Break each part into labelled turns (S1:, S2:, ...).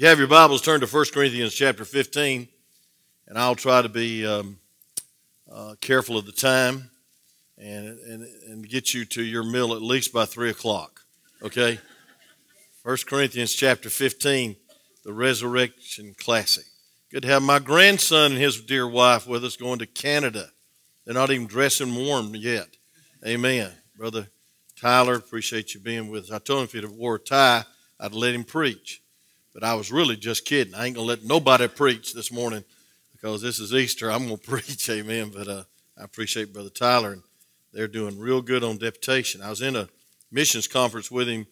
S1: You have your Bibles, turn to 1 Corinthians chapter 15, and I'll try to be um, uh, careful of the time and, and, and get you to your meal at least by 3 o'clock. Okay? 1 Corinthians chapter 15, the Resurrection Classic. Good to have my grandson and his dear wife with us going to Canada. They're not even dressing warm yet. Amen. Brother Tyler, appreciate you being with us. I told him if he'd have wore a tie, I'd let him preach. But I was really just kidding. I ain't going to let nobody preach this morning because this is Easter. I'm going to preach, amen. But uh, I appreciate Brother Tyler, and they're doing real good on deputation. I was in a missions conference with him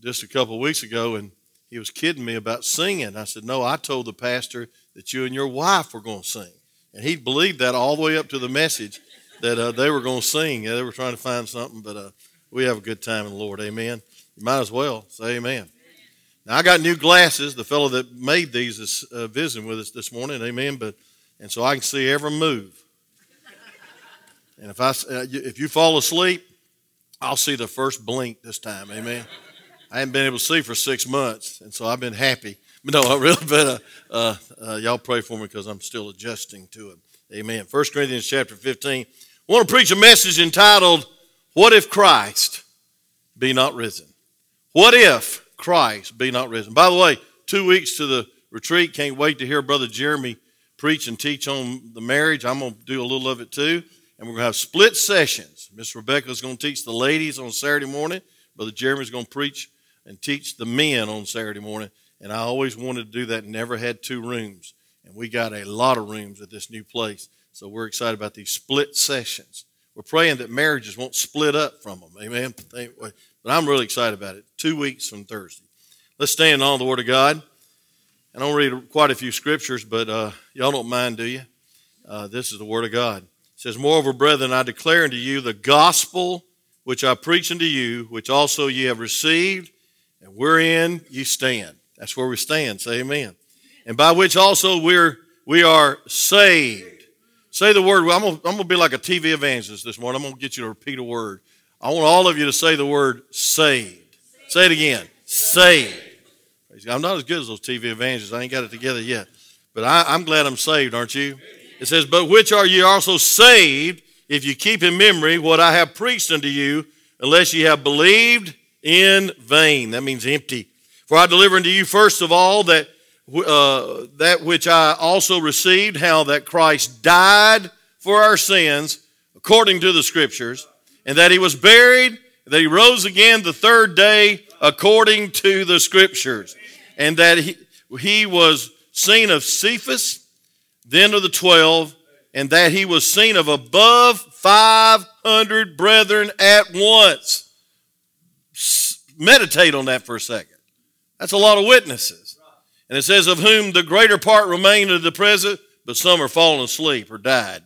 S1: just a couple of weeks ago, and he was kidding me about singing. I said, No, I told the pastor that you and your wife were going to sing. And he believed that all the way up to the message that uh, they were going to sing. Yeah, they were trying to find something, but uh, we have a good time in the Lord. Amen. You might as well say amen. Now I got new glasses. The fellow that made these is uh, visiting with us this morning. Amen. But and so I can see every move. And if I uh, if you fall asleep, I'll see the first blink this time. Amen. I haven't been able to see for six months, and so I've been happy. But no, I really better. Uh, uh, y'all pray for me because I'm still adjusting to it. Amen. 1 Corinthians chapter 15. I want to preach a message entitled, What if Christ be not risen? What if Christ be not risen. By the way, two weeks to the retreat. Can't wait to hear Brother Jeremy preach and teach on the marriage. I'm going to do a little of it too. And we're going to have split sessions. Miss Rebecca is going to teach the ladies on Saturday morning. Brother Jeremy's going to preach and teach the men on Saturday morning. And I always wanted to do that, never had two rooms. And we got a lot of rooms at this new place. So we're excited about these split sessions. We're praying that marriages won't split up from them. Amen. But I'm really excited about it. Two weeks from Thursday. Let's stand on the Word of God. I don't read quite a few scriptures, but uh, y'all don't mind, do you? Uh, this is the Word of God. It says, Moreover, brethren, I declare unto you the gospel which I preach unto you, which also ye have received, and wherein ye stand. That's where we stand. Say amen. And by which also we're we are saved. Say the word. I'm I'm gonna be like a TV evangelist this morning. I'm gonna get you to repeat a word. I want all of you to say the word saved. Say it again. Saved. I'm not as good as those TV evangelists. I ain't got it together yet. But I, am glad I'm saved, aren't you? It says, But which are ye also saved if you keep in memory what I have preached unto you, unless ye have believed in vain. That means empty. For I deliver unto you first of all that, uh, that which I also received, how that Christ died for our sins according to the Scriptures and that he was buried, that he rose again the third day according to the scriptures, and that he, he was seen of Cephas, then of the twelve, and that he was seen of above 500 brethren at once. Meditate on that for a second. That's a lot of witnesses. And it says, Of whom the greater part remain to the present, but some are fallen asleep or died.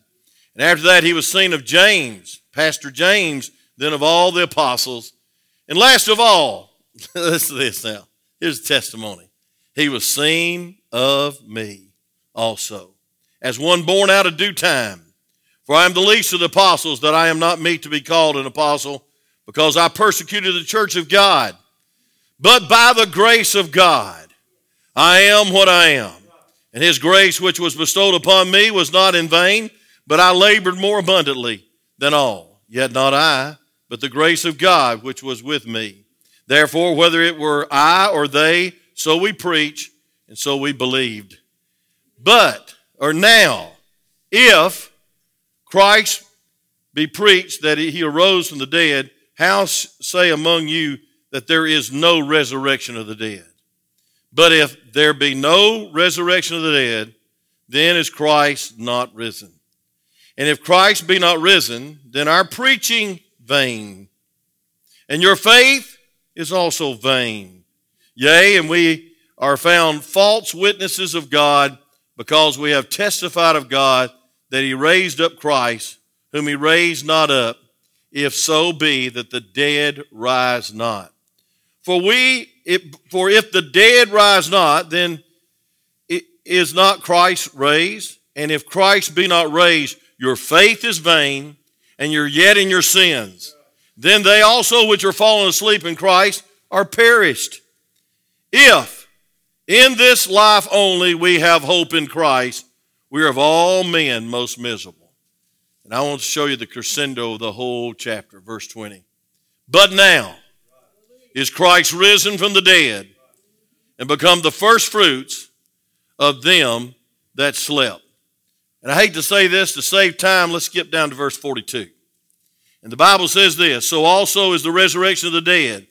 S1: And after that, he was seen of James Pastor James, then of all the apostles. And last of all, listen to this now. Here's a testimony. He was seen of me also, as one born out of due time. For I am the least of the apostles, that I am not meet to be called an apostle, because I persecuted the church of God. But by the grace of God, I am what I am. And his grace, which was bestowed upon me, was not in vain, but I labored more abundantly than all. Yet not I, but the grace of God which was with me. Therefore, whether it were I or they, so we preach, and so we believed. But, or now, if Christ be preached that he arose from the dead, how say among you that there is no resurrection of the dead? But if there be no resurrection of the dead, then is Christ not risen. And if Christ be not risen, then our preaching vain, and your faith is also vain. Yea, and we are found false witnesses of God because we have testified of God that he raised up Christ, whom he raised not up, if so be that the dead rise not. For we, it, for if the dead rise not, then is not Christ raised, and if Christ be not raised, your faith is vain, and you're yet in your sins. Then they also which are fallen asleep in Christ are perished. If, In this life only we have hope in Christ. We are of all men most miserable. And I want to show you the crescendo of the whole chapter, verse 20. But now is Christ risen from the dead and become the first fruits of them that slept. And I hate to say this to save time, let's skip down to verse 42. And the Bible says this So also is the resurrection of the dead.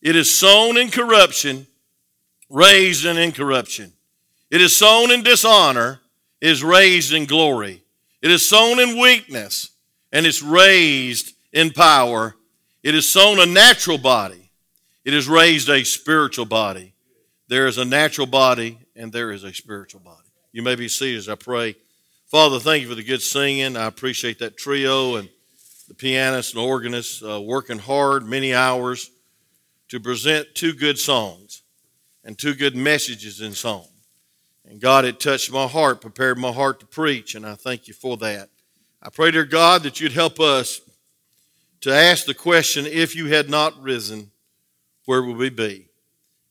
S1: It is sown in corruption, raised in incorruption. It is sown in dishonor, is raised in glory. It is sown in weakness, and it's raised in power. It is sown a natural body, it is raised a spiritual body. There is a natural body, and there is a spiritual body. You may be seated as I pray. Father, thank you for the good singing. I appreciate that trio and the pianist and organist uh, working hard, many hours, to present two good songs and two good messages in song. And God, it touched my heart, prepared my heart to preach, and I thank you for that. I pray, dear God, that you'd help us to ask the question if you had not risen, where would we be?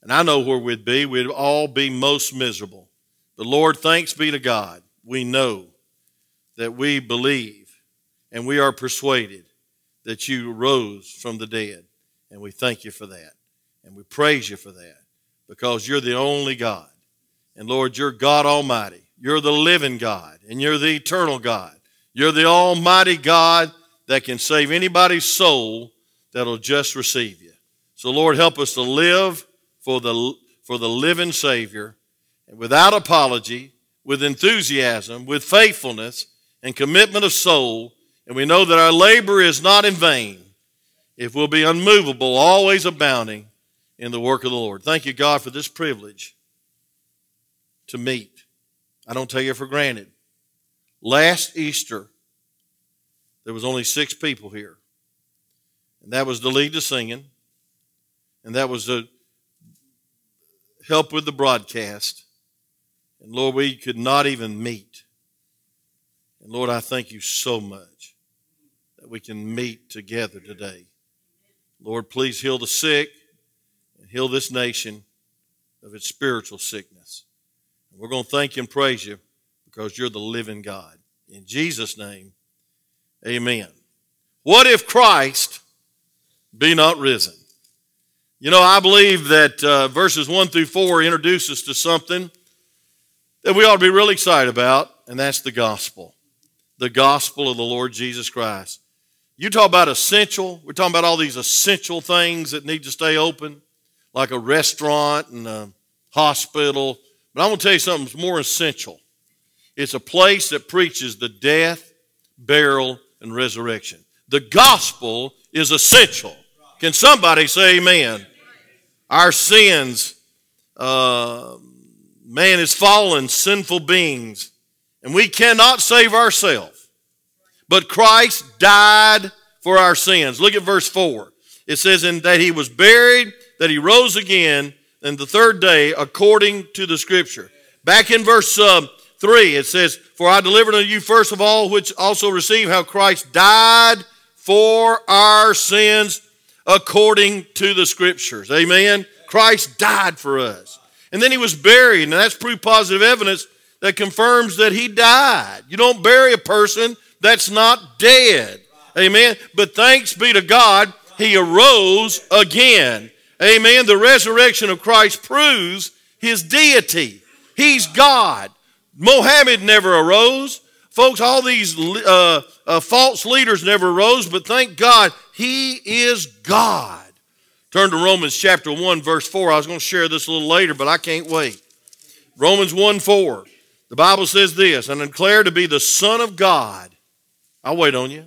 S1: And I know where we'd be. We'd all be most miserable. But Lord, thanks be to God. We know that we believe and we are persuaded that you rose from the dead. And we thank you for that. And we praise you for that because you're the only God. And Lord, you're God Almighty. You're the living God and you're the eternal God. You're the Almighty God that can save anybody's soul that'll just receive you. So, Lord, help us to live for the, for the living Savior and without apology, with enthusiasm, with faithfulness, and commitment of soul and we know that our labor is not in vain if we'll be unmovable, always abounding in the work of the Lord. Thank you, God, for this privilege to meet. I don't take it for granted. Last Easter, there was only six people here. And that was to lead the singing, and that was to help with the broadcast. And Lord, we could not even meet. And Lord, I thank you so much that we can meet together today. Lord, please heal the sick and heal this nation of its spiritual sickness. And we're going to thank you and praise you because you're the living God. In Jesus' name, amen. What if Christ be not risen? You know, I believe that uh, verses 1 through 4 introduce us to something that we ought to be really excited about, and that's the gospel. The gospel of the Lord Jesus Christ. You talk about essential. We're talking about all these essential things that need to stay open, like a restaurant and a hospital. But I'm going to tell you something more essential. It's a place that preaches the death, burial, and resurrection. The gospel is essential. Can somebody say amen? Our sins, uh, man is fallen, sinful beings, and we cannot save ourselves. But Christ died for our sins. Look at verse 4. It says, In that he was buried, that he rose again, and the third day, according to the scripture. Back in verse um, 3, it says, For I delivered unto you first of all, which also received how Christ died for our sins according to the scriptures. Amen. Christ died for us. And then he was buried, and that's proof positive evidence that confirms that he died. You don't bury a person that's not dead. Amen. But thanks be to God, he arose again. Amen. The resurrection of Christ proves his deity. He's God. Mohammed never arose. Folks, all these uh, uh, false leaders never arose, but thank God, he is God. Turn to Romans chapter 1, verse 4. I was going to share this a little later, but I can't wait. Romans 1 4. The Bible says this, and declare to be the Son of God I'll wait on you.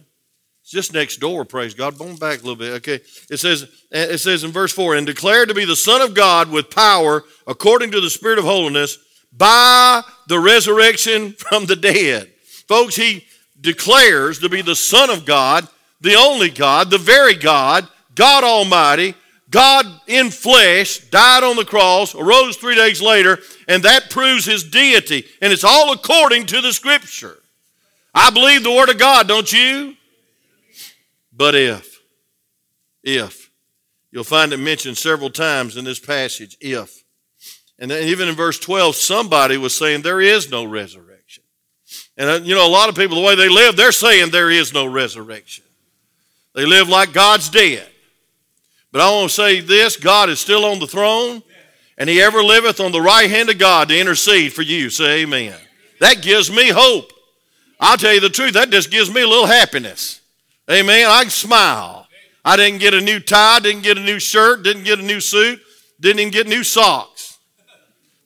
S1: It's just next door, praise God. Bone back a little bit. Okay. It says, eh, it says in verse 4, and declared to be the Son of God with power according to the Spirit of holiness by the resurrection from the dead. Folks, he declares to be the Son of God, the only God, the very God, God Almighty, God in flesh, died on the cross, arose three days later, and that proves his deity. And it's all according to the Scripture. I believe the Word of God, don't you? But if, if, you'll find it mentioned several times in this passage, if. And even in verse 12, somebody was saying there is no resurrection. And, uh, you know, a lot of people, the way they live, they're saying there is no resurrection. They live like God's dead. But I want to say this God is still on the throne, and He ever liveth on the right hand of God to intercede for you. Say amen. That gives me hope. I'll tell you the truth, that just gives me a little happiness. Amen. I can smile. I didn't get a new tie, didn't get a new shirt, didn't get a new suit, didn't even get new socks.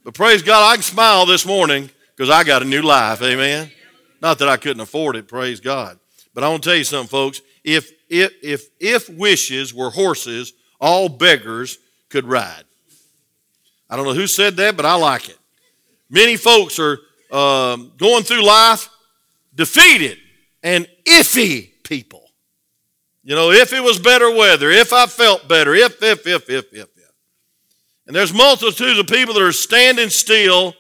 S1: But praise God, I can smile this morning because I got a new life. Amen. Not that I couldn't afford it, praise God. But I want to tell you something, folks. If, if, if, if wishes were horses, all beggars could ride. I don't know who said that, but I like it. Many folks are um, going through life defeated and iffy people. You know, if it was better weather, if I felt better, if, if, if, if, if, if. And there's multitudes of people that are standing still,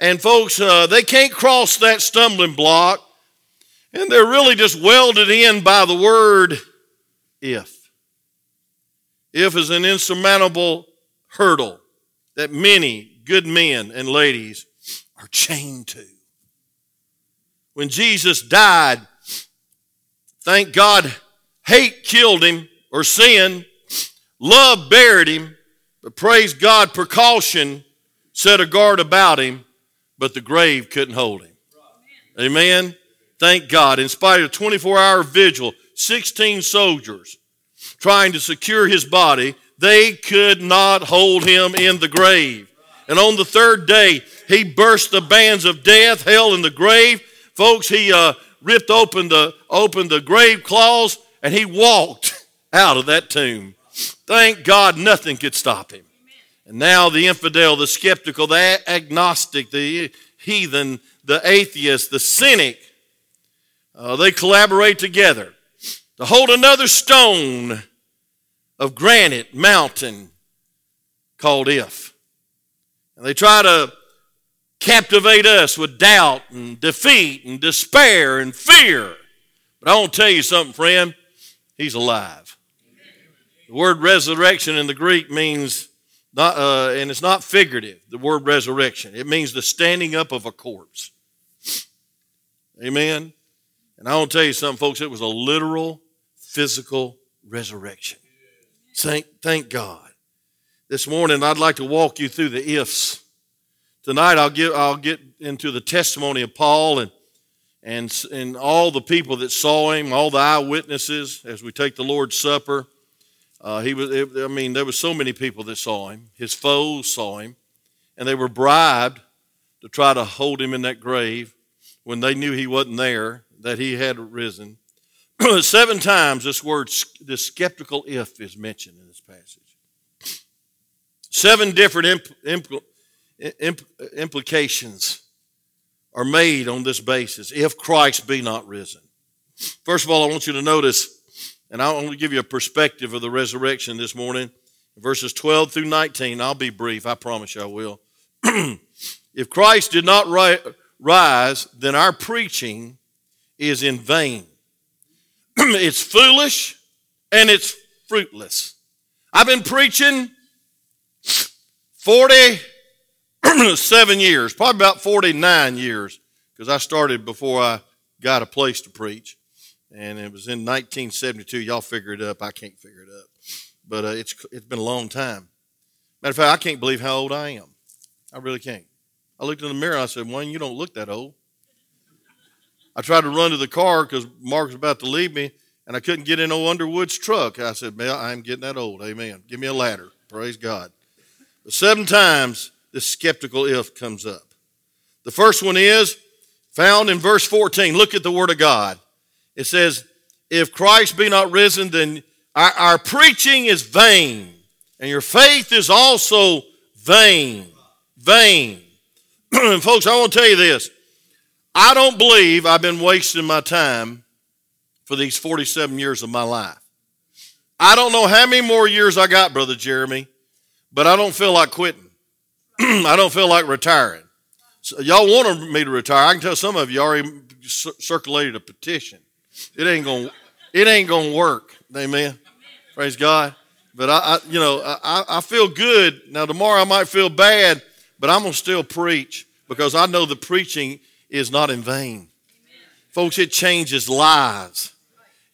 S1: and folks, uh, they can't cross that stumbling block, and they're really just welded in by the word if. If is an insurmountable hurdle that many good men and ladies are chained to. When Jesus died, thank God, hate killed him or sin, love buried him, but praise God, precaution set a guard about him, but the grave couldn't hold him. Amen. Thank God. In spite of a 24 hour vigil, 16 soldiers trying to secure his body, they could not hold him in the grave. And on the third day, he burst the bands of death, hell, and the grave. Folks, he uh, ripped open the, open the grave claws and he walked out of that tomb. Thank God nothing could stop him. And now the infidel, the skeptical, the agnostic, the heathen, the atheist, the cynic, uh, they collaborate together to hold another stone of granite mountain called If. And they try to captivate us with doubt and defeat and despair and fear. But I want to tell you something, friend. He's alive. The word resurrection in the Greek means not, uh, and it's not figurative, the word resurrection. It means the standing up of a corpse. Amen. And I want to tell you something, folks, it was a literal, physical resurrection. Thank, thank God. This morning, I'd like to walk you through the ifs. Tonight, I'll get, I'll get into the testimony of Paul and, and, and all the people that saw him, all the eyewitnesses as we take the Lord's Supper. Uh, he was, I mean, there were so many people that saw him. His foes saw him, and they were bribed to try to hold him in that grave when they knew he wasn't there, that he had risen. Seven times this word, this skeptical if, is mentioned in this passage. Seven different imp, imp, imp, implications are made on this basis if Christ be not risen. First of all, I want you to notice, and I want to give you a perspective of the resurrection this morning. Verses 12 through 19, I'll be brief, I promise you I will. if Christ did not ri- rise, then our preaching is in vain it's foolish and it's fruitless. I've been preaching 47 years, probably about 49 years, because I started before I got a place to preach. And it was in 1972. Y'all figure it up. I can't figure it up. But uh, it's, it's been a long time. Matter of fact, I can't believe how old I am. I really can't. I looked in the mirror. And I said, One, you don't look that old. I tried to run to the car because Mark was about to leave me, and I couldn't get in old Underwood's truck. I said, Man, I'm getting that old. Amen. Give me a ladder. Praise God. But seven times this skeptical if comes up. The first one is found in verse 14. Look at the word of God. It says, If Christ be not risen, then our, our preaching is vain, and your faith is also vain. Vain. Folks, I want to tell you this. I don't believe I've been wasting my time for these 47 years of my life. I don't know how many more years I got, Brother Jeremy, but I don't feel like quitting. I don't feel like retiring. So y'all wanted me to retire. I can tell some of you already circulated a petition. It ain't gonna, it ain't gonna work. Amen. Praise God. But I, I you know, I, I feel good. Now tomorrow I might feel bad but I'm going to still preach because I know the preaching is not in vain. Folks, it changes lives.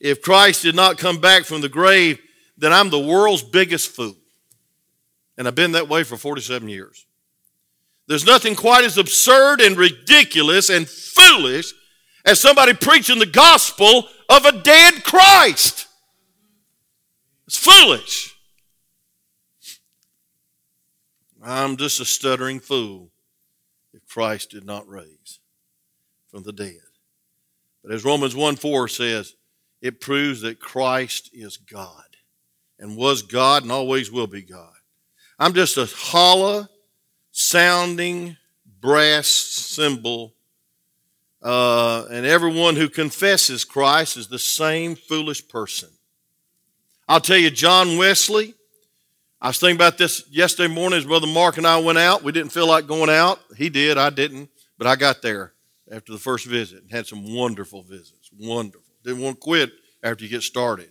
S1: If Christ did not come back from the grave, then I'm the world's biggest fool. And I've been that way for 47 years. There's nothing quite as absurd and ridiculous and foolish as somebody preaching the gospel of a dead Christ. It's foolish. I'm just a stuttering fool if Christ did not raise from the dead. But as Romans 1 4 says, it proves that Christ is God and was God and always will be God. I'm just a hollow sounding brass cymbal. Uh, and everyone who confesses Christ is the same foolish person. I'll tell you, John Wesley, I was thinking about this yesterday morning as Brother Mark and I went out. We didn't feel like going out. He did, I didn't. But I got there after the first visit and had some wonderful visits. Wonderful. Didn't want to quit after you get started.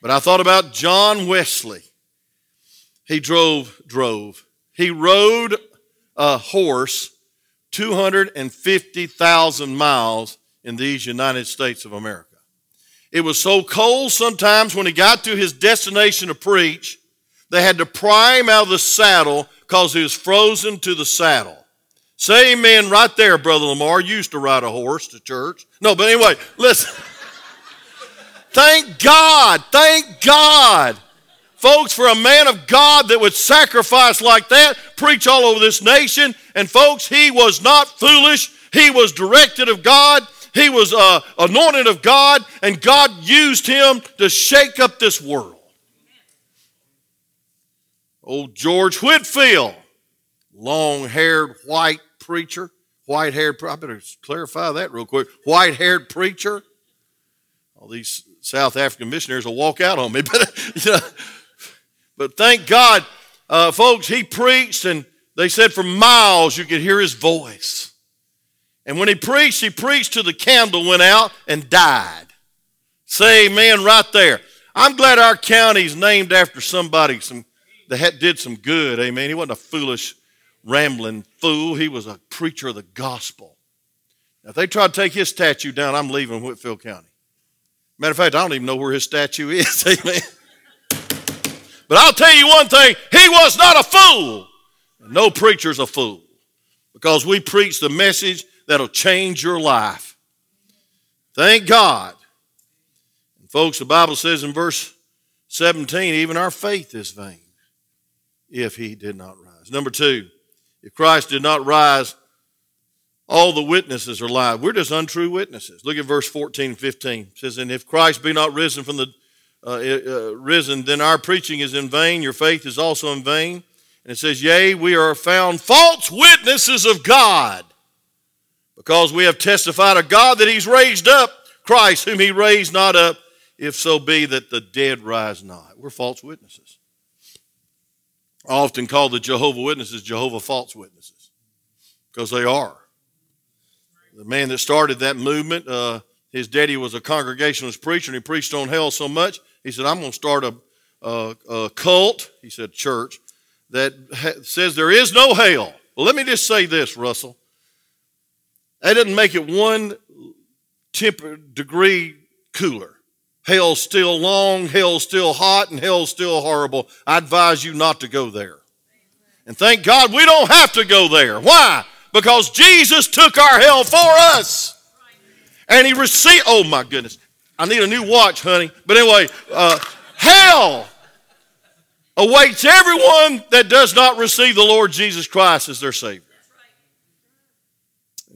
S1: But I thought about John Wesley. He drove, drove. He rode a horse 250,000 miles in these United States of America. It was so cold sometimes when he got to his destination to preach, they had to pry him out of the saddle because he was frozen to the saddle. Say amen right there, Brother Lamar. You used to ride a horse to church. No, but anyway, listen. thank God, thank God Folks, for a man of God that would sacrifice like that, preach all over this nation, and folks, he was not foolish. He was directed of God. He was uh, anointed of God, and God used him to shake up this world. Old George Whitefield, long haired white preacher, white haired, I better clarify that real quick. White haired preacher. All these South African missionaries will walk out on me, but you know, but thank God, uh, folks, he preached, and they said for miles you could hear his voice. And when he preached, he preached till the candle went out and died. Say amen right there. I'm glad our county's named after somebody some, that did some good. Amen. He wasn't a foolish, rambling fool. He was a preacher of the gospel. Now, if they try to take his statue down, I'm leaving Whitfield County. Matter of fact, I don't even know where his statue is. Amen. But I'll tell you one thing he was not a fool. No preacher's a fool because we preach the message that'll change your life. Thank God. And folks, the Bible says in verse 17, even our faith is vain if he did not rise. Number two, if Christ did not rise, all the witnesses are lied. We're just untrue witnesses. Look at verse 14 and 15. It says, And if Christ be not risen from the uh, uh, risen, then our preaching is in vain, your faith is also in vain. And it says, Yea, we are found false witnesses of God, because we have testified of God that He's raised up Christ, whom He raised not up, if so be that the dead rise not. We're false witnesses. Often call the Jehovah Witnesses Jehovah false witnesses, because they are. The man that started that movement, uh, his daddy was a congregationalist preacher, and he preached on hell so much he said, I'm going to start a, a, a cult, he said, church, that ha- says there is no hell. Well, let me just say this, Russell. That doesn't make it one temper degree cooler. Hell's still long, hell's still hot, and hell's still horrible. I advise you not to go there. And thank God we don't have to go there. Why? Because Jesus took our hell for us. And he received, oh my goodness. I need a new watch, honey. But anyway, uh, hell awaits everyone that does not receive the Lord Jesus Christ as their Savior.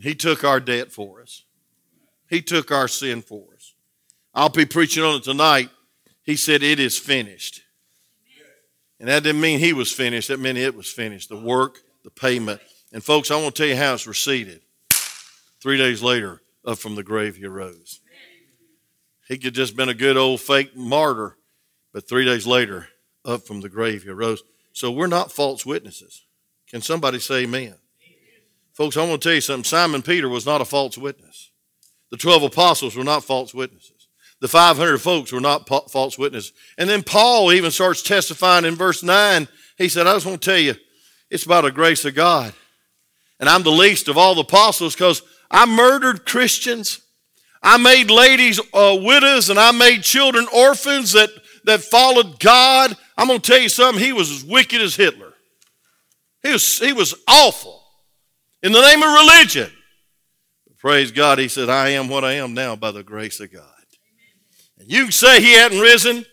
S1: He took our debt for us, He took our sin for us. I'll be preaching on it tonight. He said, It is finished. And that didn't mean He was finished, that meant it was finished. The work, the payment. And folks, I want to tell you how it's received. Three days later, up from the grave, He arose. He could just been a good old fake martyr, but three days later, up from the grave, he arose. So we're not false witnesses. Can somebody say amen? amen? Folks, I want to tell you something. Simon Peter was not a false witness. The 12 apostles were not false witnesses. The 500 folks were not false witnesses. And then Paul even starts testifying in verse 9. He said, I just want to tell you, It's by the grace of God. And I'm the least of all the apostles because I murdered Christians. I made ladies uh, widows and I made children orphans that, that followed God. I'm going to tell you something. He was as wicked as Hitler. He was, he was awful in the name of religion. Praise God. He said, I am what I am now by the grace of God. You can say he hadn't risen,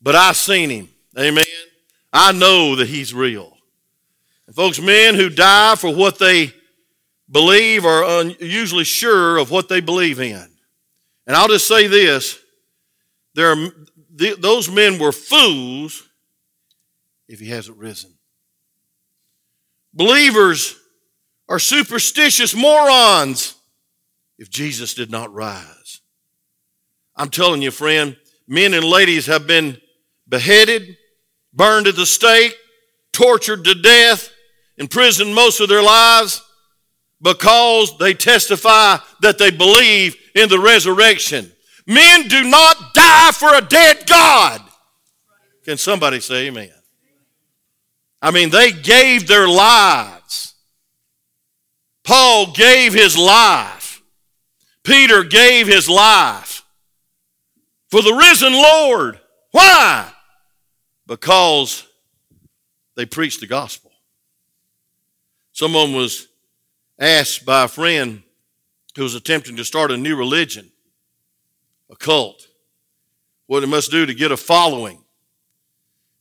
S1: but I've seen him. Amen. I know that he's real. And folks, men who die for what they believe are usually sure of what they believe in. And I'll just say this there are, those men were fools if he hasn't risen. Believers are superstitious morons if Jesus did not rise. I'm telling you, friend, men and ladies have been beheaded, burned at the stake, tortured to death, imprisoned most of their lives because they testify that they believe in the resurrection. Men do not die for a dead God. Can somebody say amen? I mean, they gave their lives. Paul gave his life. Peter gave his life for the risen Lord. Why? Because they preached the gospel. Someone was asked by a friend who was attempting to start a new religion, a cult, what he must do to get a following.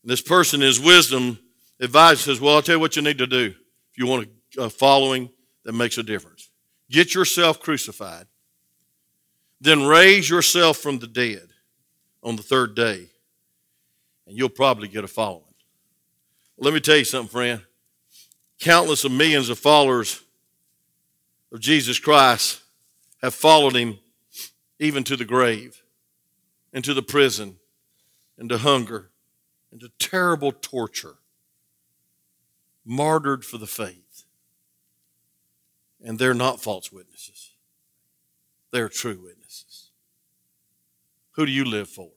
S1: This person, his wisdom, advises, says, Well, I'll tell you what you need to do if you want a following that makes a difference. Get yourself crucified, then raise yourself from the dead on the third day, and you'll probably get a following. Let me tell you something, friend countless of millions of followers of Jesus Christ have followed him even to the grave, into the prison, into hunger, into terrible torture, martyred for the faith. And they're not false witnesses, they're true witnesses. Who do you live for?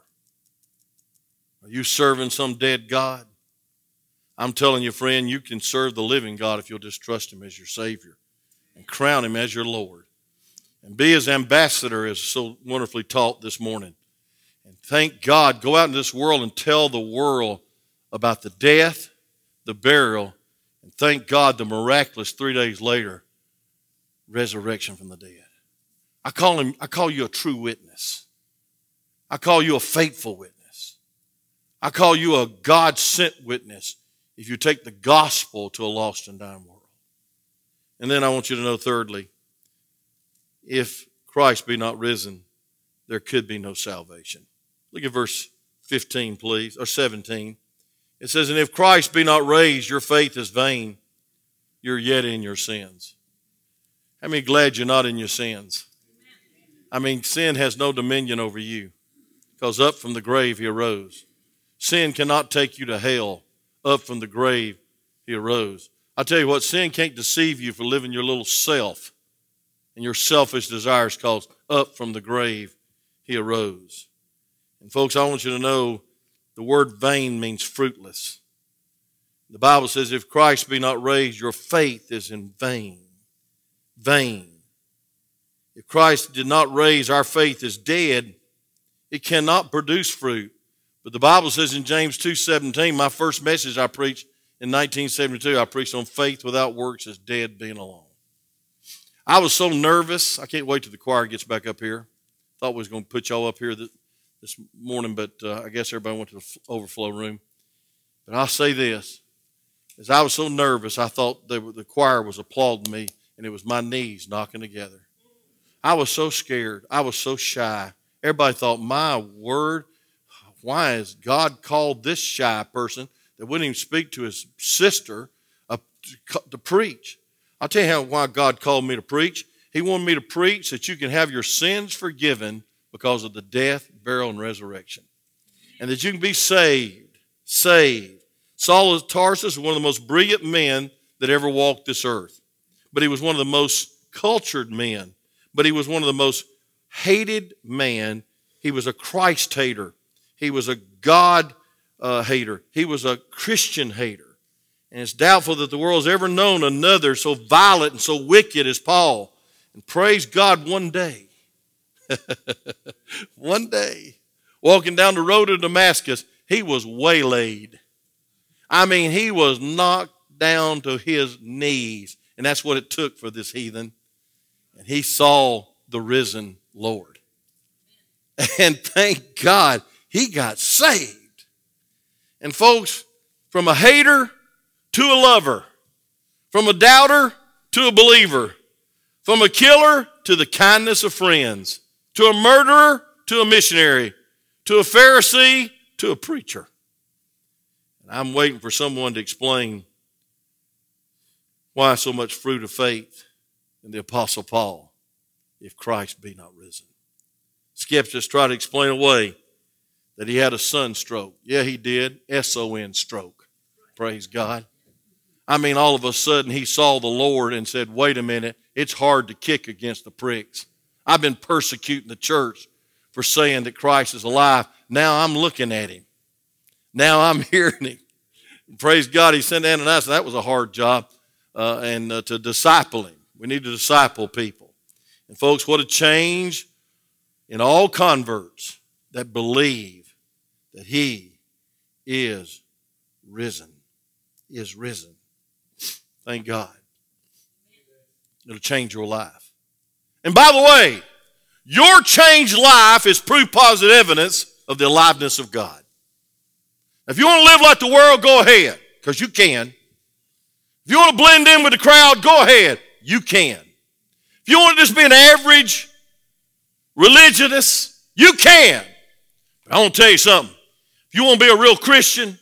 S1: Are you serving some dead God? I'm telling you, friend, you can serve the living God if you'll just trust Him as your Savior and crown Him as your Lord. And be His ambassador, as so wonderfully taught this morning. And thank God, go out in this world and tell the world about the death, the burial, and thank God the miraculous three days later resurrection from the dead. I call him, I call you a true witness. I call you a faithful witness. I call you a God sent witness if you take the gospel to a lost and dying world. And then I want you to know, thirdly, if Christ be not risen, there could be no salvation. Look at verse 15, please, or 17. It says, And if Christ be not raised, your faith is vain. You're yet in your sins. How many glad you're not in your sins? I mean, sin has no dominion over you because up from the grave he arose. Sin cannot take you to hell up from the grave, he arose. I tell you what, sin can't deceive you for living your little self and your selfish desires because up from the grave, he arose. And folks, I want you to know the word vain means fruitless. The Bible says, if Christ be not raised, your faith is in vain. Vain. If Christ did not raise, our faith is dead. It cannot produce fruit. But the Bible says in James 2:17, my first message I preached in 1972, I preached on faith without works is dead being alone. I was so nervous. I can't wait till the choir gets back up here. Thought we was going to put y'all up here this morning, but uh, I guess everybody went to the overflow room. But I'll say this: as I was so nervous, I thought were, the choir was applauding me, and it was my knees knocking together. I was so scared. I was so shy. Everybody thought, my word, why has God called this shy person that wouldn't even speak to his sister to, preach? I'll tell you how, why God called me to preach. He wanted me to preach that you can have your sins forgiven because of the death, burial, and resurrection. And that you can be saved. Saved. Saul of Tarsus was one of the most brilliant men that ever walked this earth. But he was one of the most cultured men. But he was one of the most hated man. He was a Christ hater. He was a God uh, hater. He was a Christian hater. And it's doubtful that the world's ever known another so violent and so wicked as Paul. And praise God, one day, one day, walking down the road to Damascus, he was waylaid. I mean, he was knocked down to his knees. And that's what it took for this heathen. And he saw the risen Lord. And thank God he got saved. And folks, from a hater to a lover, from a doubter to a believer, from a killer to the kindness of friends, to a murderer to a missionary, to a Pharisee to a preacher. And I'm waiting for someone to explain why so much fruit of faith in the Apostle Paul if Christ be not risen. Skeptics try to explain away that he had a sunstroke. Yeah, he did. S O N stroke. Praise God. I mean, all of a sudden he saw the Lord and said, wait a minute, it's hard to kick against the pricks. I've been persecuting the church for saying that Christ is alive. Now I'm looking at him. Now I'm hearing him. Praise God, he sent Ananias. That was a hard job, uh, and uh, to disciple him. We need to disciple people. And folks, what a change in all converts that believe that he is risen. Is risen. Thank God. It'll change your life. And by the way, your changed life is proof positive evidence of the aliveness of God. If you want to live like the world, go ahead, because you can. If you want to blend in with the crowd, go ahead. You can. If you want to just be an average religionist, you can. But I want to tell you something. If you want to be a real Christian,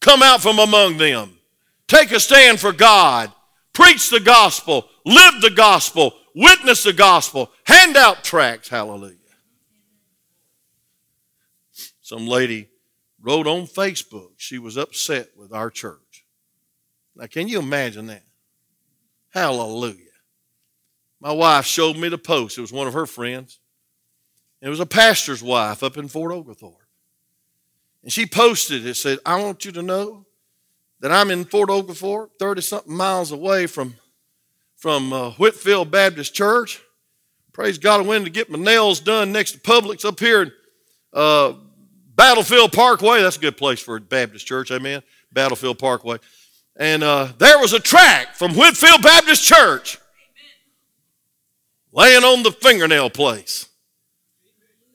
S1: come out from among them. Take a stand for God. Preach the gospel. Live the gospel. Witness the gospel. Hand out tracts. Hallelujah. Some lady wrote on Facebook she was upset with our church. Now, can you imagine that? Hallelujah. My wife showed me the post. It was one of her friends. It was a pastor's wife up in Fort Oglethorpe. And she posted it, said, I want you to know that I'm in Fort Oglethorpe, 30 something miles away from, from uh, Whitfield Baptist Church. Praise God, I went to get my nails done next to Publix up here in uh, Battlefield Parkway. That's a good place for a Baptist church, amen. Battlefield Parkway. And uh, there was a track from Whitfield Baptist Church laying on the fingernail place.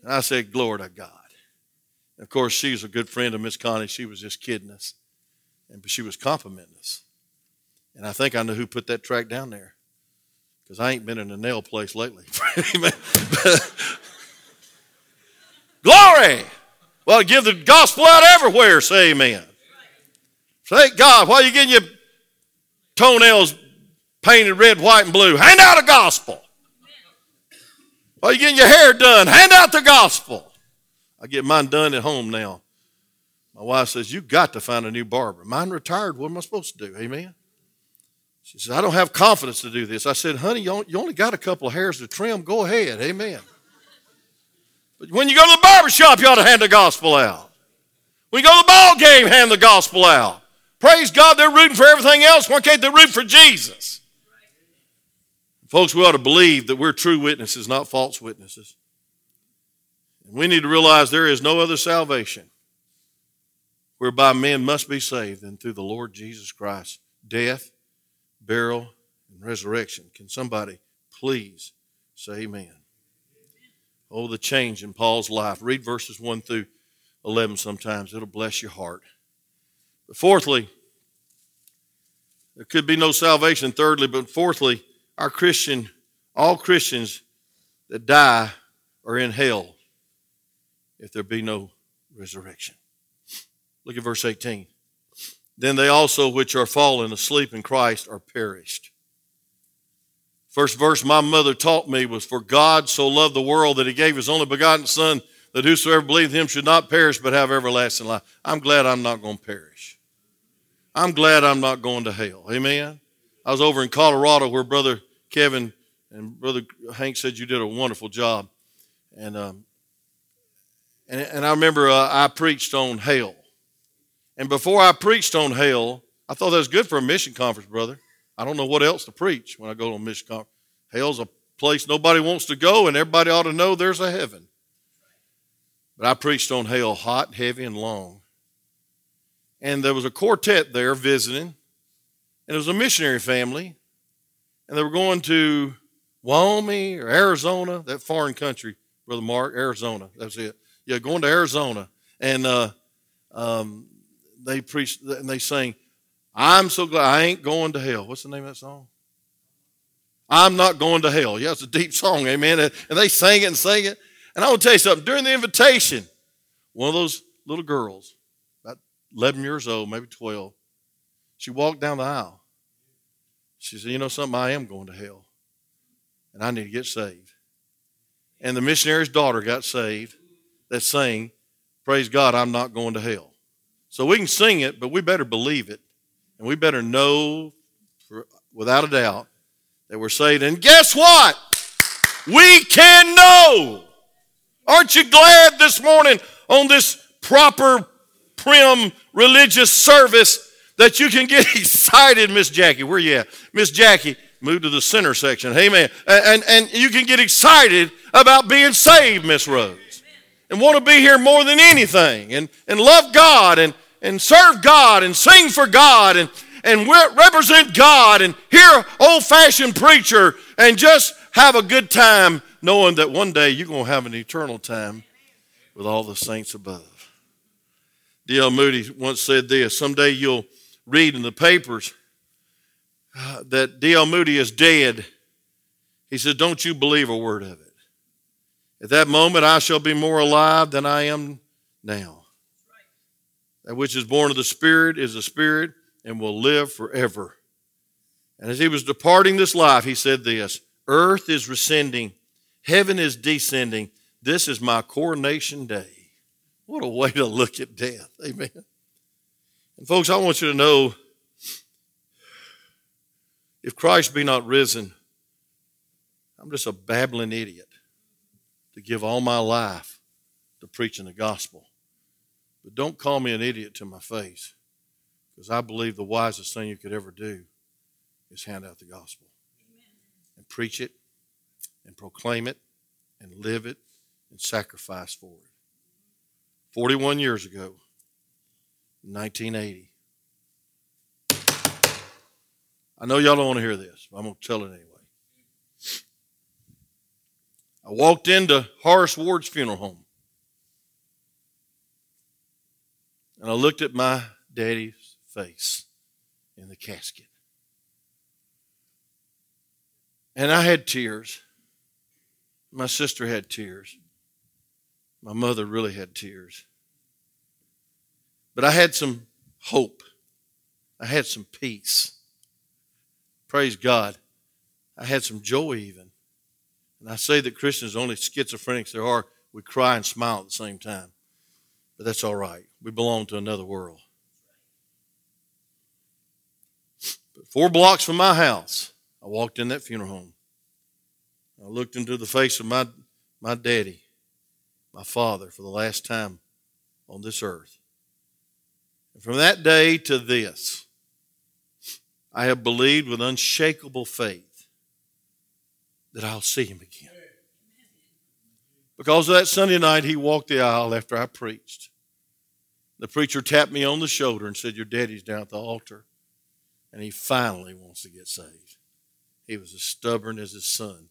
S1: And I said, Glory to God. Of course, she's a good friend of Miss Connie. She was just kidding us. And she was complimenting us. And I think I know who put that track down there. Because I ain't been in a nail place lately. Glory! Well, give the gospel out everywhere, say amen. Thank God. While you're getting your toenails painted red, white, and blue, hand out a gospel. While you're getting your hair done, hand out the gospel. I get mine done at home now. My wife says, You got to find a new barber. Mine retired. What am I supposed to do? Amen. She says, I don't have confidence to do this. I said, Honey, you only got a couple of hairs to trim. Go ahead. Amen. But when you go to the barber shop, you ought to hand the gospel out. When you go to the ball game, hand the gospel out. Praise God, they're rooting for everything else. Why can't they root for Jesus? Folks, we ought to believe that we're true witnesses, not false witnesses. We need to realize there is no other salvation whereby men must be saved than through the Lord Jesus Christ. Death, burial, and resurrection. Can somebody please say amen? Oh, the change in Paul's life. Read verses 1 through 11 sometimes. It'll bless your heart. But fourthly, there could be no salvation. Thirdly, but fourthly, our Christian, all Christians that die are in hell if there be no resurrection. Look at verse 18. Then they also which are fallen asleep in Christ are perished. First verse my mother taught me was, For God so loved the world that he gave his only begotten Son, that whosoever believeth him should not perish but have everlasting life. I'm glad I'm not going to perish. I'm glad I'm not going to hell. Amen. I was over in Colorado where Brother Kevin and Brother Hank said you did a wonderful job. And, um, and, and I remember uh, I preached on hell. And before I preached on hell, I thought that was good for a mission conference, brother. I don't know what else to preach when I go to a mission conference. Hell's a place nobody wants to go, and everybody ought to know there's a heaven. But I preached on hell hot, heavy, and long. And there was a quartet there visiting, and it was a missionary family, and they were going to Wyoming or Arizona, that foreign country, Brother Mark, Arizona. That's it. Yeah, going to Arizona. And uh, um, they preached and they sang, I'm so glad I ain't going to hell. What's the name of that song? I'm not going to hell. Yeah, it's a deep song, amen. And they sang it and sang it. And I want to tell you something. During the invitation, one of those little girls, about 11 years old, maybe 12, she walked down the aisle. She said, You know something? I am going to hell. And I need to get saved. And the missionary's daughter got saved that sang, Praise God, I'm not going to hell. So we can sing it, but we better believe it. And we better know for, without a doubt that we're saved. And guess what? We can know. Aren't you glad this morning on this proper, prim religious service that you can get excited, Miss Jackie? Where you at? Miss Jackie, move to the center section. Amen. And, and, and you can get excited about being saved, Miss Rose. And want to be here more than anything. And, and love God and, and serve God and sing for God and, and represent God and hear old fashioned preacher and just have a good time knowing that one day you're going to have an eternal time with all the saints above. D.L. Moody once said this someday you'll read in the papers uh, that D.L. Moody is dead. He said, Don't you believe a word of it. At that moment, I shall be more alive than I am now. That which is born of the Spirit is a spirit and will live forever. And as he was departing this life, he said this Earth is rescinding, heaven is descending. This is my coronation day. What a way to look at death. Amen. And folks, I want you to know if Christ be not risen, I'm just a babbling idiot to give all my life to preaching the gospel. But don't call me an idiot to my face because I believe the wisest thing you could ever do is hand out the gospel Amen. and preach it and proclaim it and live it and sacrifice for it. 41 years ago, 1980. I know y'all don't want to hear this, but I'm going to tell it anyway. I walked into Horace Ward's funeral home. And I looked at my daddy's face in the casket. And I had tears. My sister had tears. My mother really had tears. But I had some hope. I had some peace. Praise God. I had some joy even. And I say that Christians, the only schizophrenics there are, we cry and smile at the same time. But that's all right. We belong to another world. But four blocks from my house, I walked in that funeral home. I looked into the face of my, my daddy, my father, for the last time on this earth. And from that day to this, I have believed with unshakable faith that I'll see him again. Because that Sunday night, he walked the aisle after I preached. The preacher tapped me on the shoulder and said, Your daddy's down at the altar, and he finally wants to get saved. He was as stubborn as his son.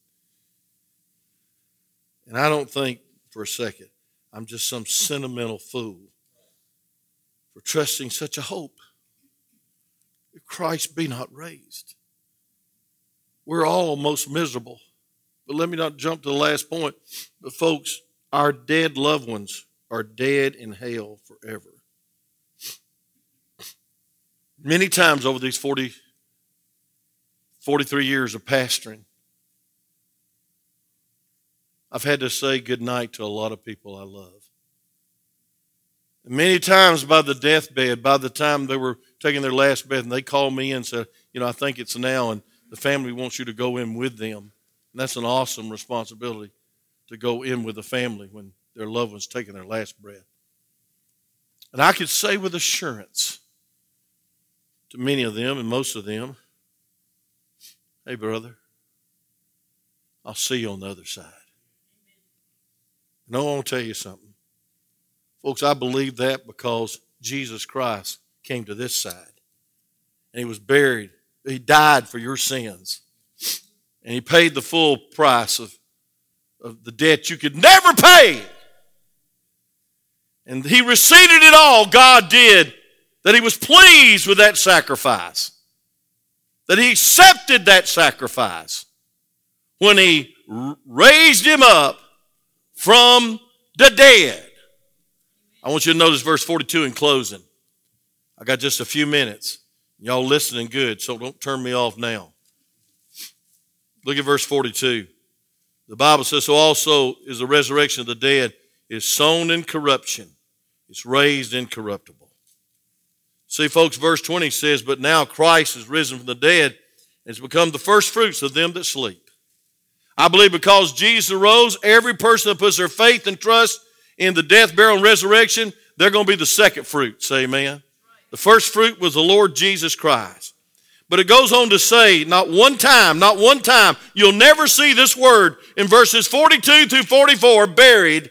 S1: And I don't think for a second I'm just some sentimental fool for trusting such a hope. If Christ be not raised, we're all most miserable. But let me not jump to the last point. But, folks, our dead loved ones are dead in hell forever. Many times over these 40, 43 years of pastoring, I've had to say goodnight to a lot of people I love. Many times by the deathbed, by the time they were taking their last breath, and they called me and said, You know, I think it's now, and the family wants you to go in with them. And that's an awesome responsibility to go in with the family when their loved one's taking their last breath. And I could say with assurance to many of them and most of them, hey, brother, I'll see you on the other side. No, I want to tell you something. Folks, I believe that because Jesus Christ came to this side and he was buried. He died for your sins. And he paid the full price of, of the debt you could never pay. And he received it all, God did, that he was pleased with that sacrifice, that he accepted that sacrifice when he raised him up from the dead. I want you to notice verse 42 in closing. I got just a few minutes. Y'all listening good, so don't turn me off now. Look at verse 42. The Bible says, So also is the resurrection of the dead is sown in corruption, it's raised incorruptible. See, folks, verse 20 says, But now Christ is risen from the dead and has become the first fruits of them that sleep. I believe because Jesus arose, every person that puts their faith and trust in the death, burial, and resurrection, they're going to be the second fruit. Say amen. The first fruit was the Lord Jesus Christ. But it goes on to say, not one time, not one time, you'll never see this word in verses 42 through 44, buried.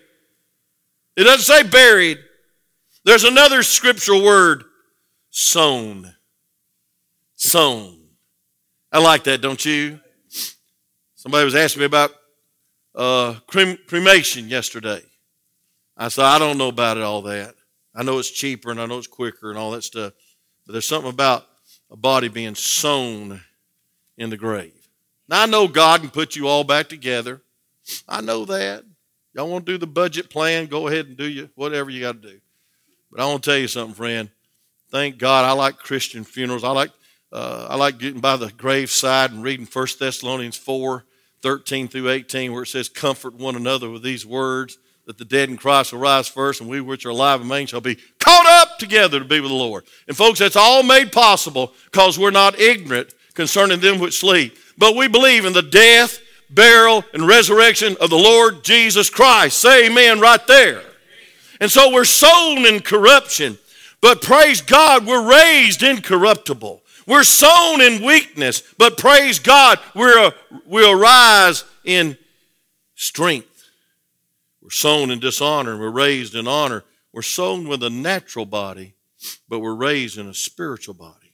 S1: It doesn't say buried. There's another scriptural word, sown. Sown. I like that, don't you? Somebody was asking me about uh, cremation yesterday. I said, I don't know about it, all that. I know it's cheaper and I know it's quicker and all that stuff. But there's something about a body being sown in the grave. Now, I know God can put you all back together. I know that. Y'all want to do the budget plan? Go ahead and do you whatever you got to do. But I want to tell you something, friend. Thank God I like Christian funerals. I like uh, I like getting by the graveside and reading 1 Thessalonians 4, 13 through 18, where it says, Comfort one another with these words that the dead in Christ will rise first, and we which are alive and remain shall be caught up together to be with the Lord. And folks, that's all made possible because we're not ignorant concerning them which sleep, but we believe in the death, burial, and resurrection of the Lord Jesus Christ. Say amen right there. And so we're sown in corruption, but praise God, we're raised incorruptible. We're sown in weakness, but praise God, we're, we'll rise in strength. We're sown in dishonor and we're raised in honor. We're sown with a natural body, but we're raised in a spiritual body.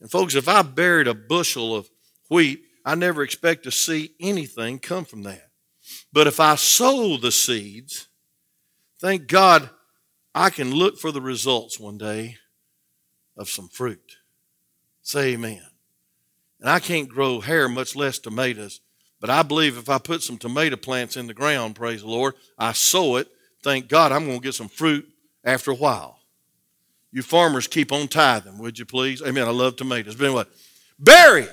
S1: And folks, if I buried a bushel of wheat, I never expect to see anything come from that. But if I sow the seeds, thank God I can look for the results one day of some fruit. Say amen. And I can't grow hair, much less tomatoes, but I believe if I put some tomato plants in the ground, praise the Lord, I sow it, thank God I'm going to get some fruit after a while. You farmers keep on tithing, would you please? Amen. I love tomatoes. But anyway, buried.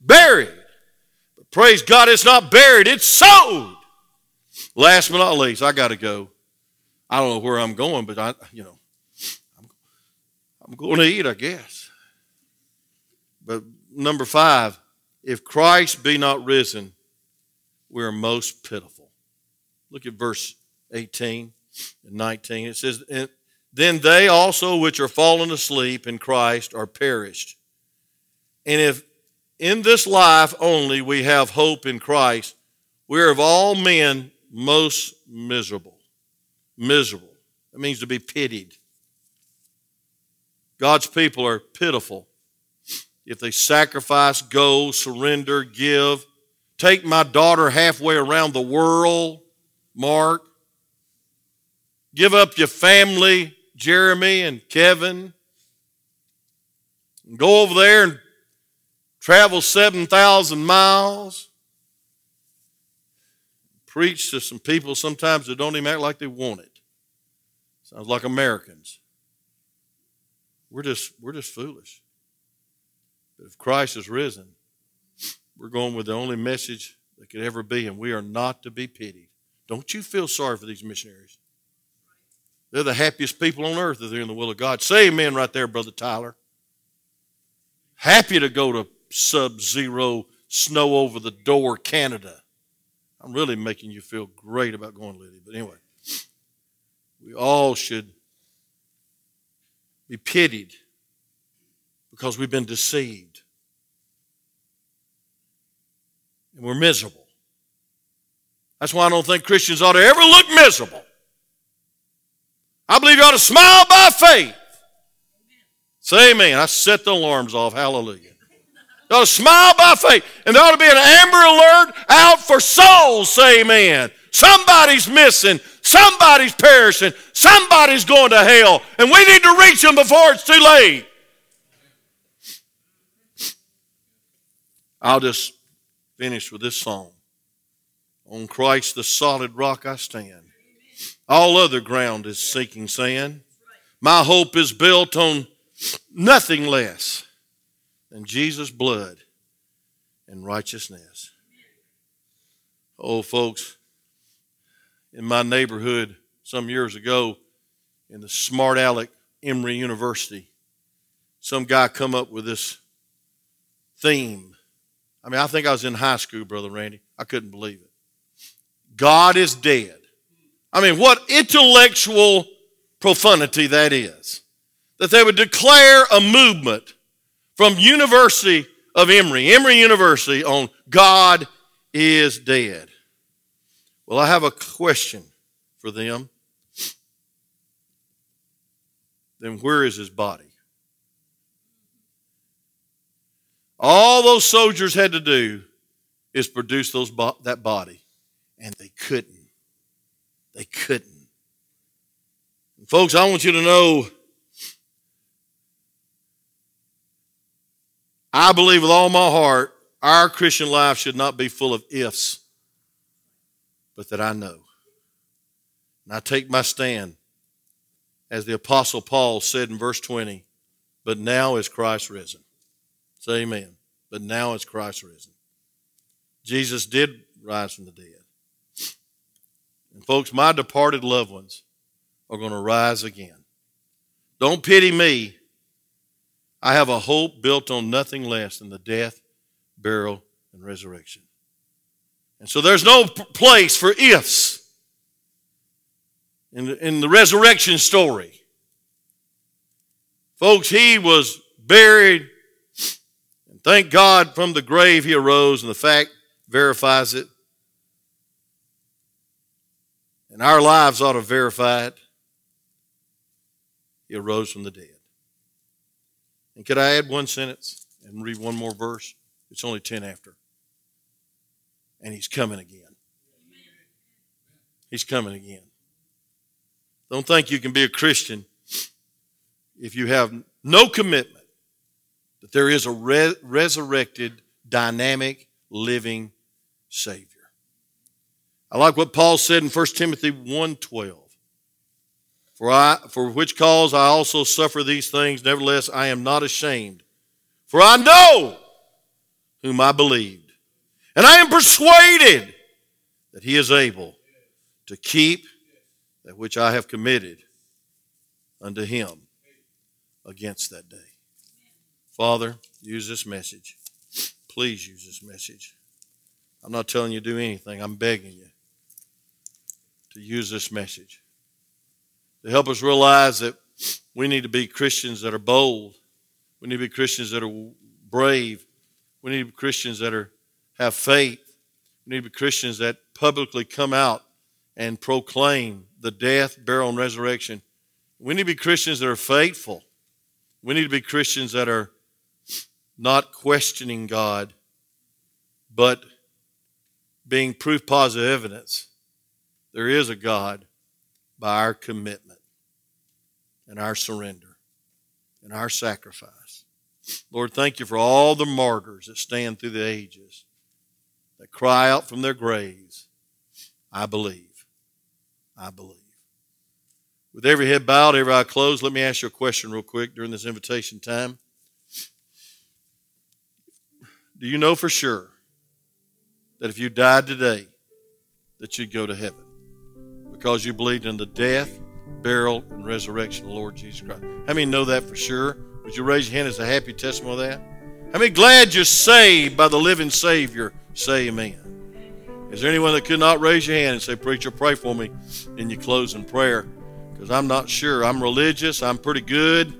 S1: Buried. But praise God, it's not buried, it's sowed. Last but not least, I got to go. I don't know where I'm going, but I, you know, I'm, I'm going to eat, I guess. But number five, if Christ be not risen, we are most pitiful. Look at verse 18 and 19. It says, Then they also which are fallen asleep in Christ are perished. And if in this life only we have hope in Christ, we are of all men most miserable. Miserable. That means to be pitied. God's people are pitiful if they sacrifice, go, surrender, give, take my daughter halfway around the world, Mark, give up your family, Jeremy and Kevin, and go over there and travel 7,000 miles, preach to some people sometimes that don't even act like they want it. Sounds like Americans. We're just, we're just foolish. But if Christ is risen, we're going with the only message that could ever be, and we are not to be pitied. Don't you feel sorry for these missionaries? They're the happiest people on earth if they're in the will of God. Say amen right there, Brother Tyler. Happy to go to sub zero, snow over the door, Canada. I'm really making you feel great about going, Liddy. But anyway, we all should be pitied because we've been deceived. And we're miserable. That's why I don't think Christians ought to ever look miserable. I believe you ought to smile by faith. Say amen. I set the alarms off. Hallelujah. You ought to smile by faith. And there ought to be an amber alert out for souls. Say amen. Somebody's missing. Somebody's perishing. Somebody's going to hell. And we need to reach them before it's too late. I'll just finish with this song. On Christ, the solid rock I stand. All other ground is sinking sand. My hope is built on nothing less than Jesus' blood and righteousness. Oh, folks, in my neighborhood some years ago in the smart aleck Emory University, some guy come up with this theme. I mean, I think I was in high school, Brother Randy. I couldn't believe it. God is dead. I mean, what intellectual profundity that is. That they would declare a movement from University of Emory, Emory University, on God is dead. Well, I have a question for them. Then where is his body? All those soldiers had to do is produce those that body, and they couldn't. They couldn't. And folks, I want you to know I believe with all my heart our Christian life should not be full of ifs, but that I know. And I take my stand, as the Apostle Paul said in verse 20, but now is Christ risen. Say amen. But now is Christ risen. Jesus did rise from the dead. And folks, my departed loved ones are going to rise again. Don't pity me. I have a hope built on nothing less than the death, burial, and resurrection. And so there's no place for ifs in the, in the resurrection story. Folks, he was buried, thank God from the grave he arose, and the fact verifies it. And our lives ought to verify it. He arose from the dead. And could I add one sentence and read one more verse? It's only 10 after. And he's coming again. He's coming again. Don't think you can be a Christian if you have no commitment that there is a re- resurrected, dynamic, living Savior. I like what Paul said in 1 Timothy 1:12. For I for which cause I also suffer these things, nevertheless I am not ashamed. For I know whom I believed, and I am persuaded that he is able to keep that which I have committed unto him against that day. Father, use this message. Please use this message. I'm not telling you to do anything. I'm begging you to use this message to help us realize that we need to be Christians that are bold. We need to be Christians that are brave. We need to be Christians that are have faith. We need to be Christians that publicly come out and proclaim the death, burial, and resurrection. We need to be Christians that are faithful. We need to be Christians that are not questioning God, but being proof positive evidence there is a God by our commitment and our surrender and our sacrifice. Lord, thank you for all the martyrs that stand through the ages, that cry out from their graves, I believe. I believe. With every head bowed, every eye closed, let me ask you a question real quick during this invitation time. Do you know for sure that if you died today, that you'd go to heaven? because you believed in the death, burial, and resurrection of the Lord Jesus Christ. How many know that for sure? Would you raise your hand as a happy testimony of that? How many glad you're saved by the living Savior? Say amen. Is there anyone that could not raise your hand and say, Preacher, pray for me in your closing prayer? Because I'm not sure. I'm religious. I'm pretty good.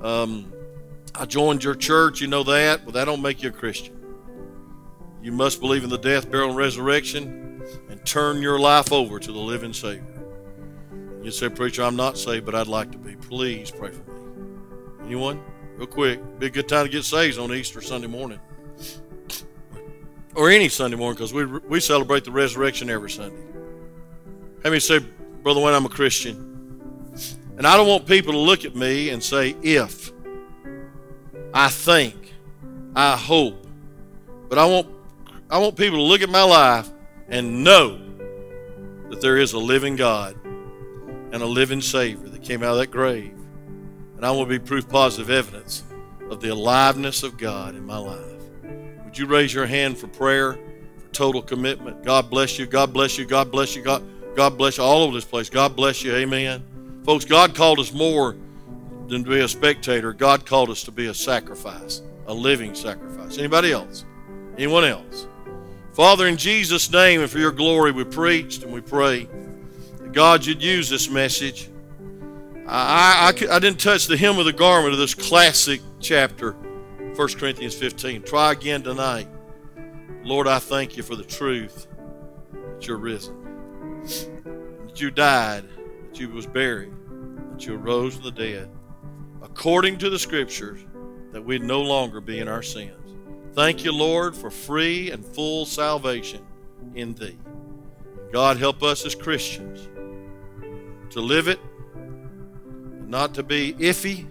S1: Um, I joined your church, you know that, but that don't make you a Christian. You must believe in the death, burial, and resurrection and turn your life over to the living Savior. You say, Preacher, I'm not saved, but I'd like to be. Please pray for me. Anyone? Real quick. Be a good time to get saved on Easter Sunday morning. Or any Sunday morning, because we, we celebrate the resurrection every Sunday. Have me say, Brother Wayne, I'm a Christian. And I don't want people to look at me and say, if, I think, I hope. But I want I want people to look at my life and know that there is a living God and a living Savior that came out of that grave. And I want to be proof positive evidence of the aliveness of God in my life. Would you raise your hand for prayer, for total commitment? God bless you. God bless you. God bless you. God, God bless you all over this place. God bless you. Amen. Folks, God called us more than to be a spectator. God called us to be a sacrifice, a living sacrifice. Anybody else? Anyone else? Father, in Jesus' name and for your glory, we preached and we pray that God, you'd use this message. I, I, I didn't touch the hem of the garment of this classic chapter, 1 Corinthians 15. Try again tonight. Lord, I thank you for the truth that you're risen, that you died, that you was buried, that you arose from the dead, according to the scriptures, that we'd no longer be in our sins. Thank you, Lord, for free and full salvation in Thee. God, help us as Christians to live it, not to be iffy,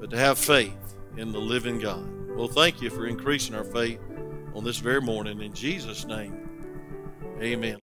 S1: but to have faith in the living God. Well, thank you for increasing our faith on this very morning. In Jesus' name, amen.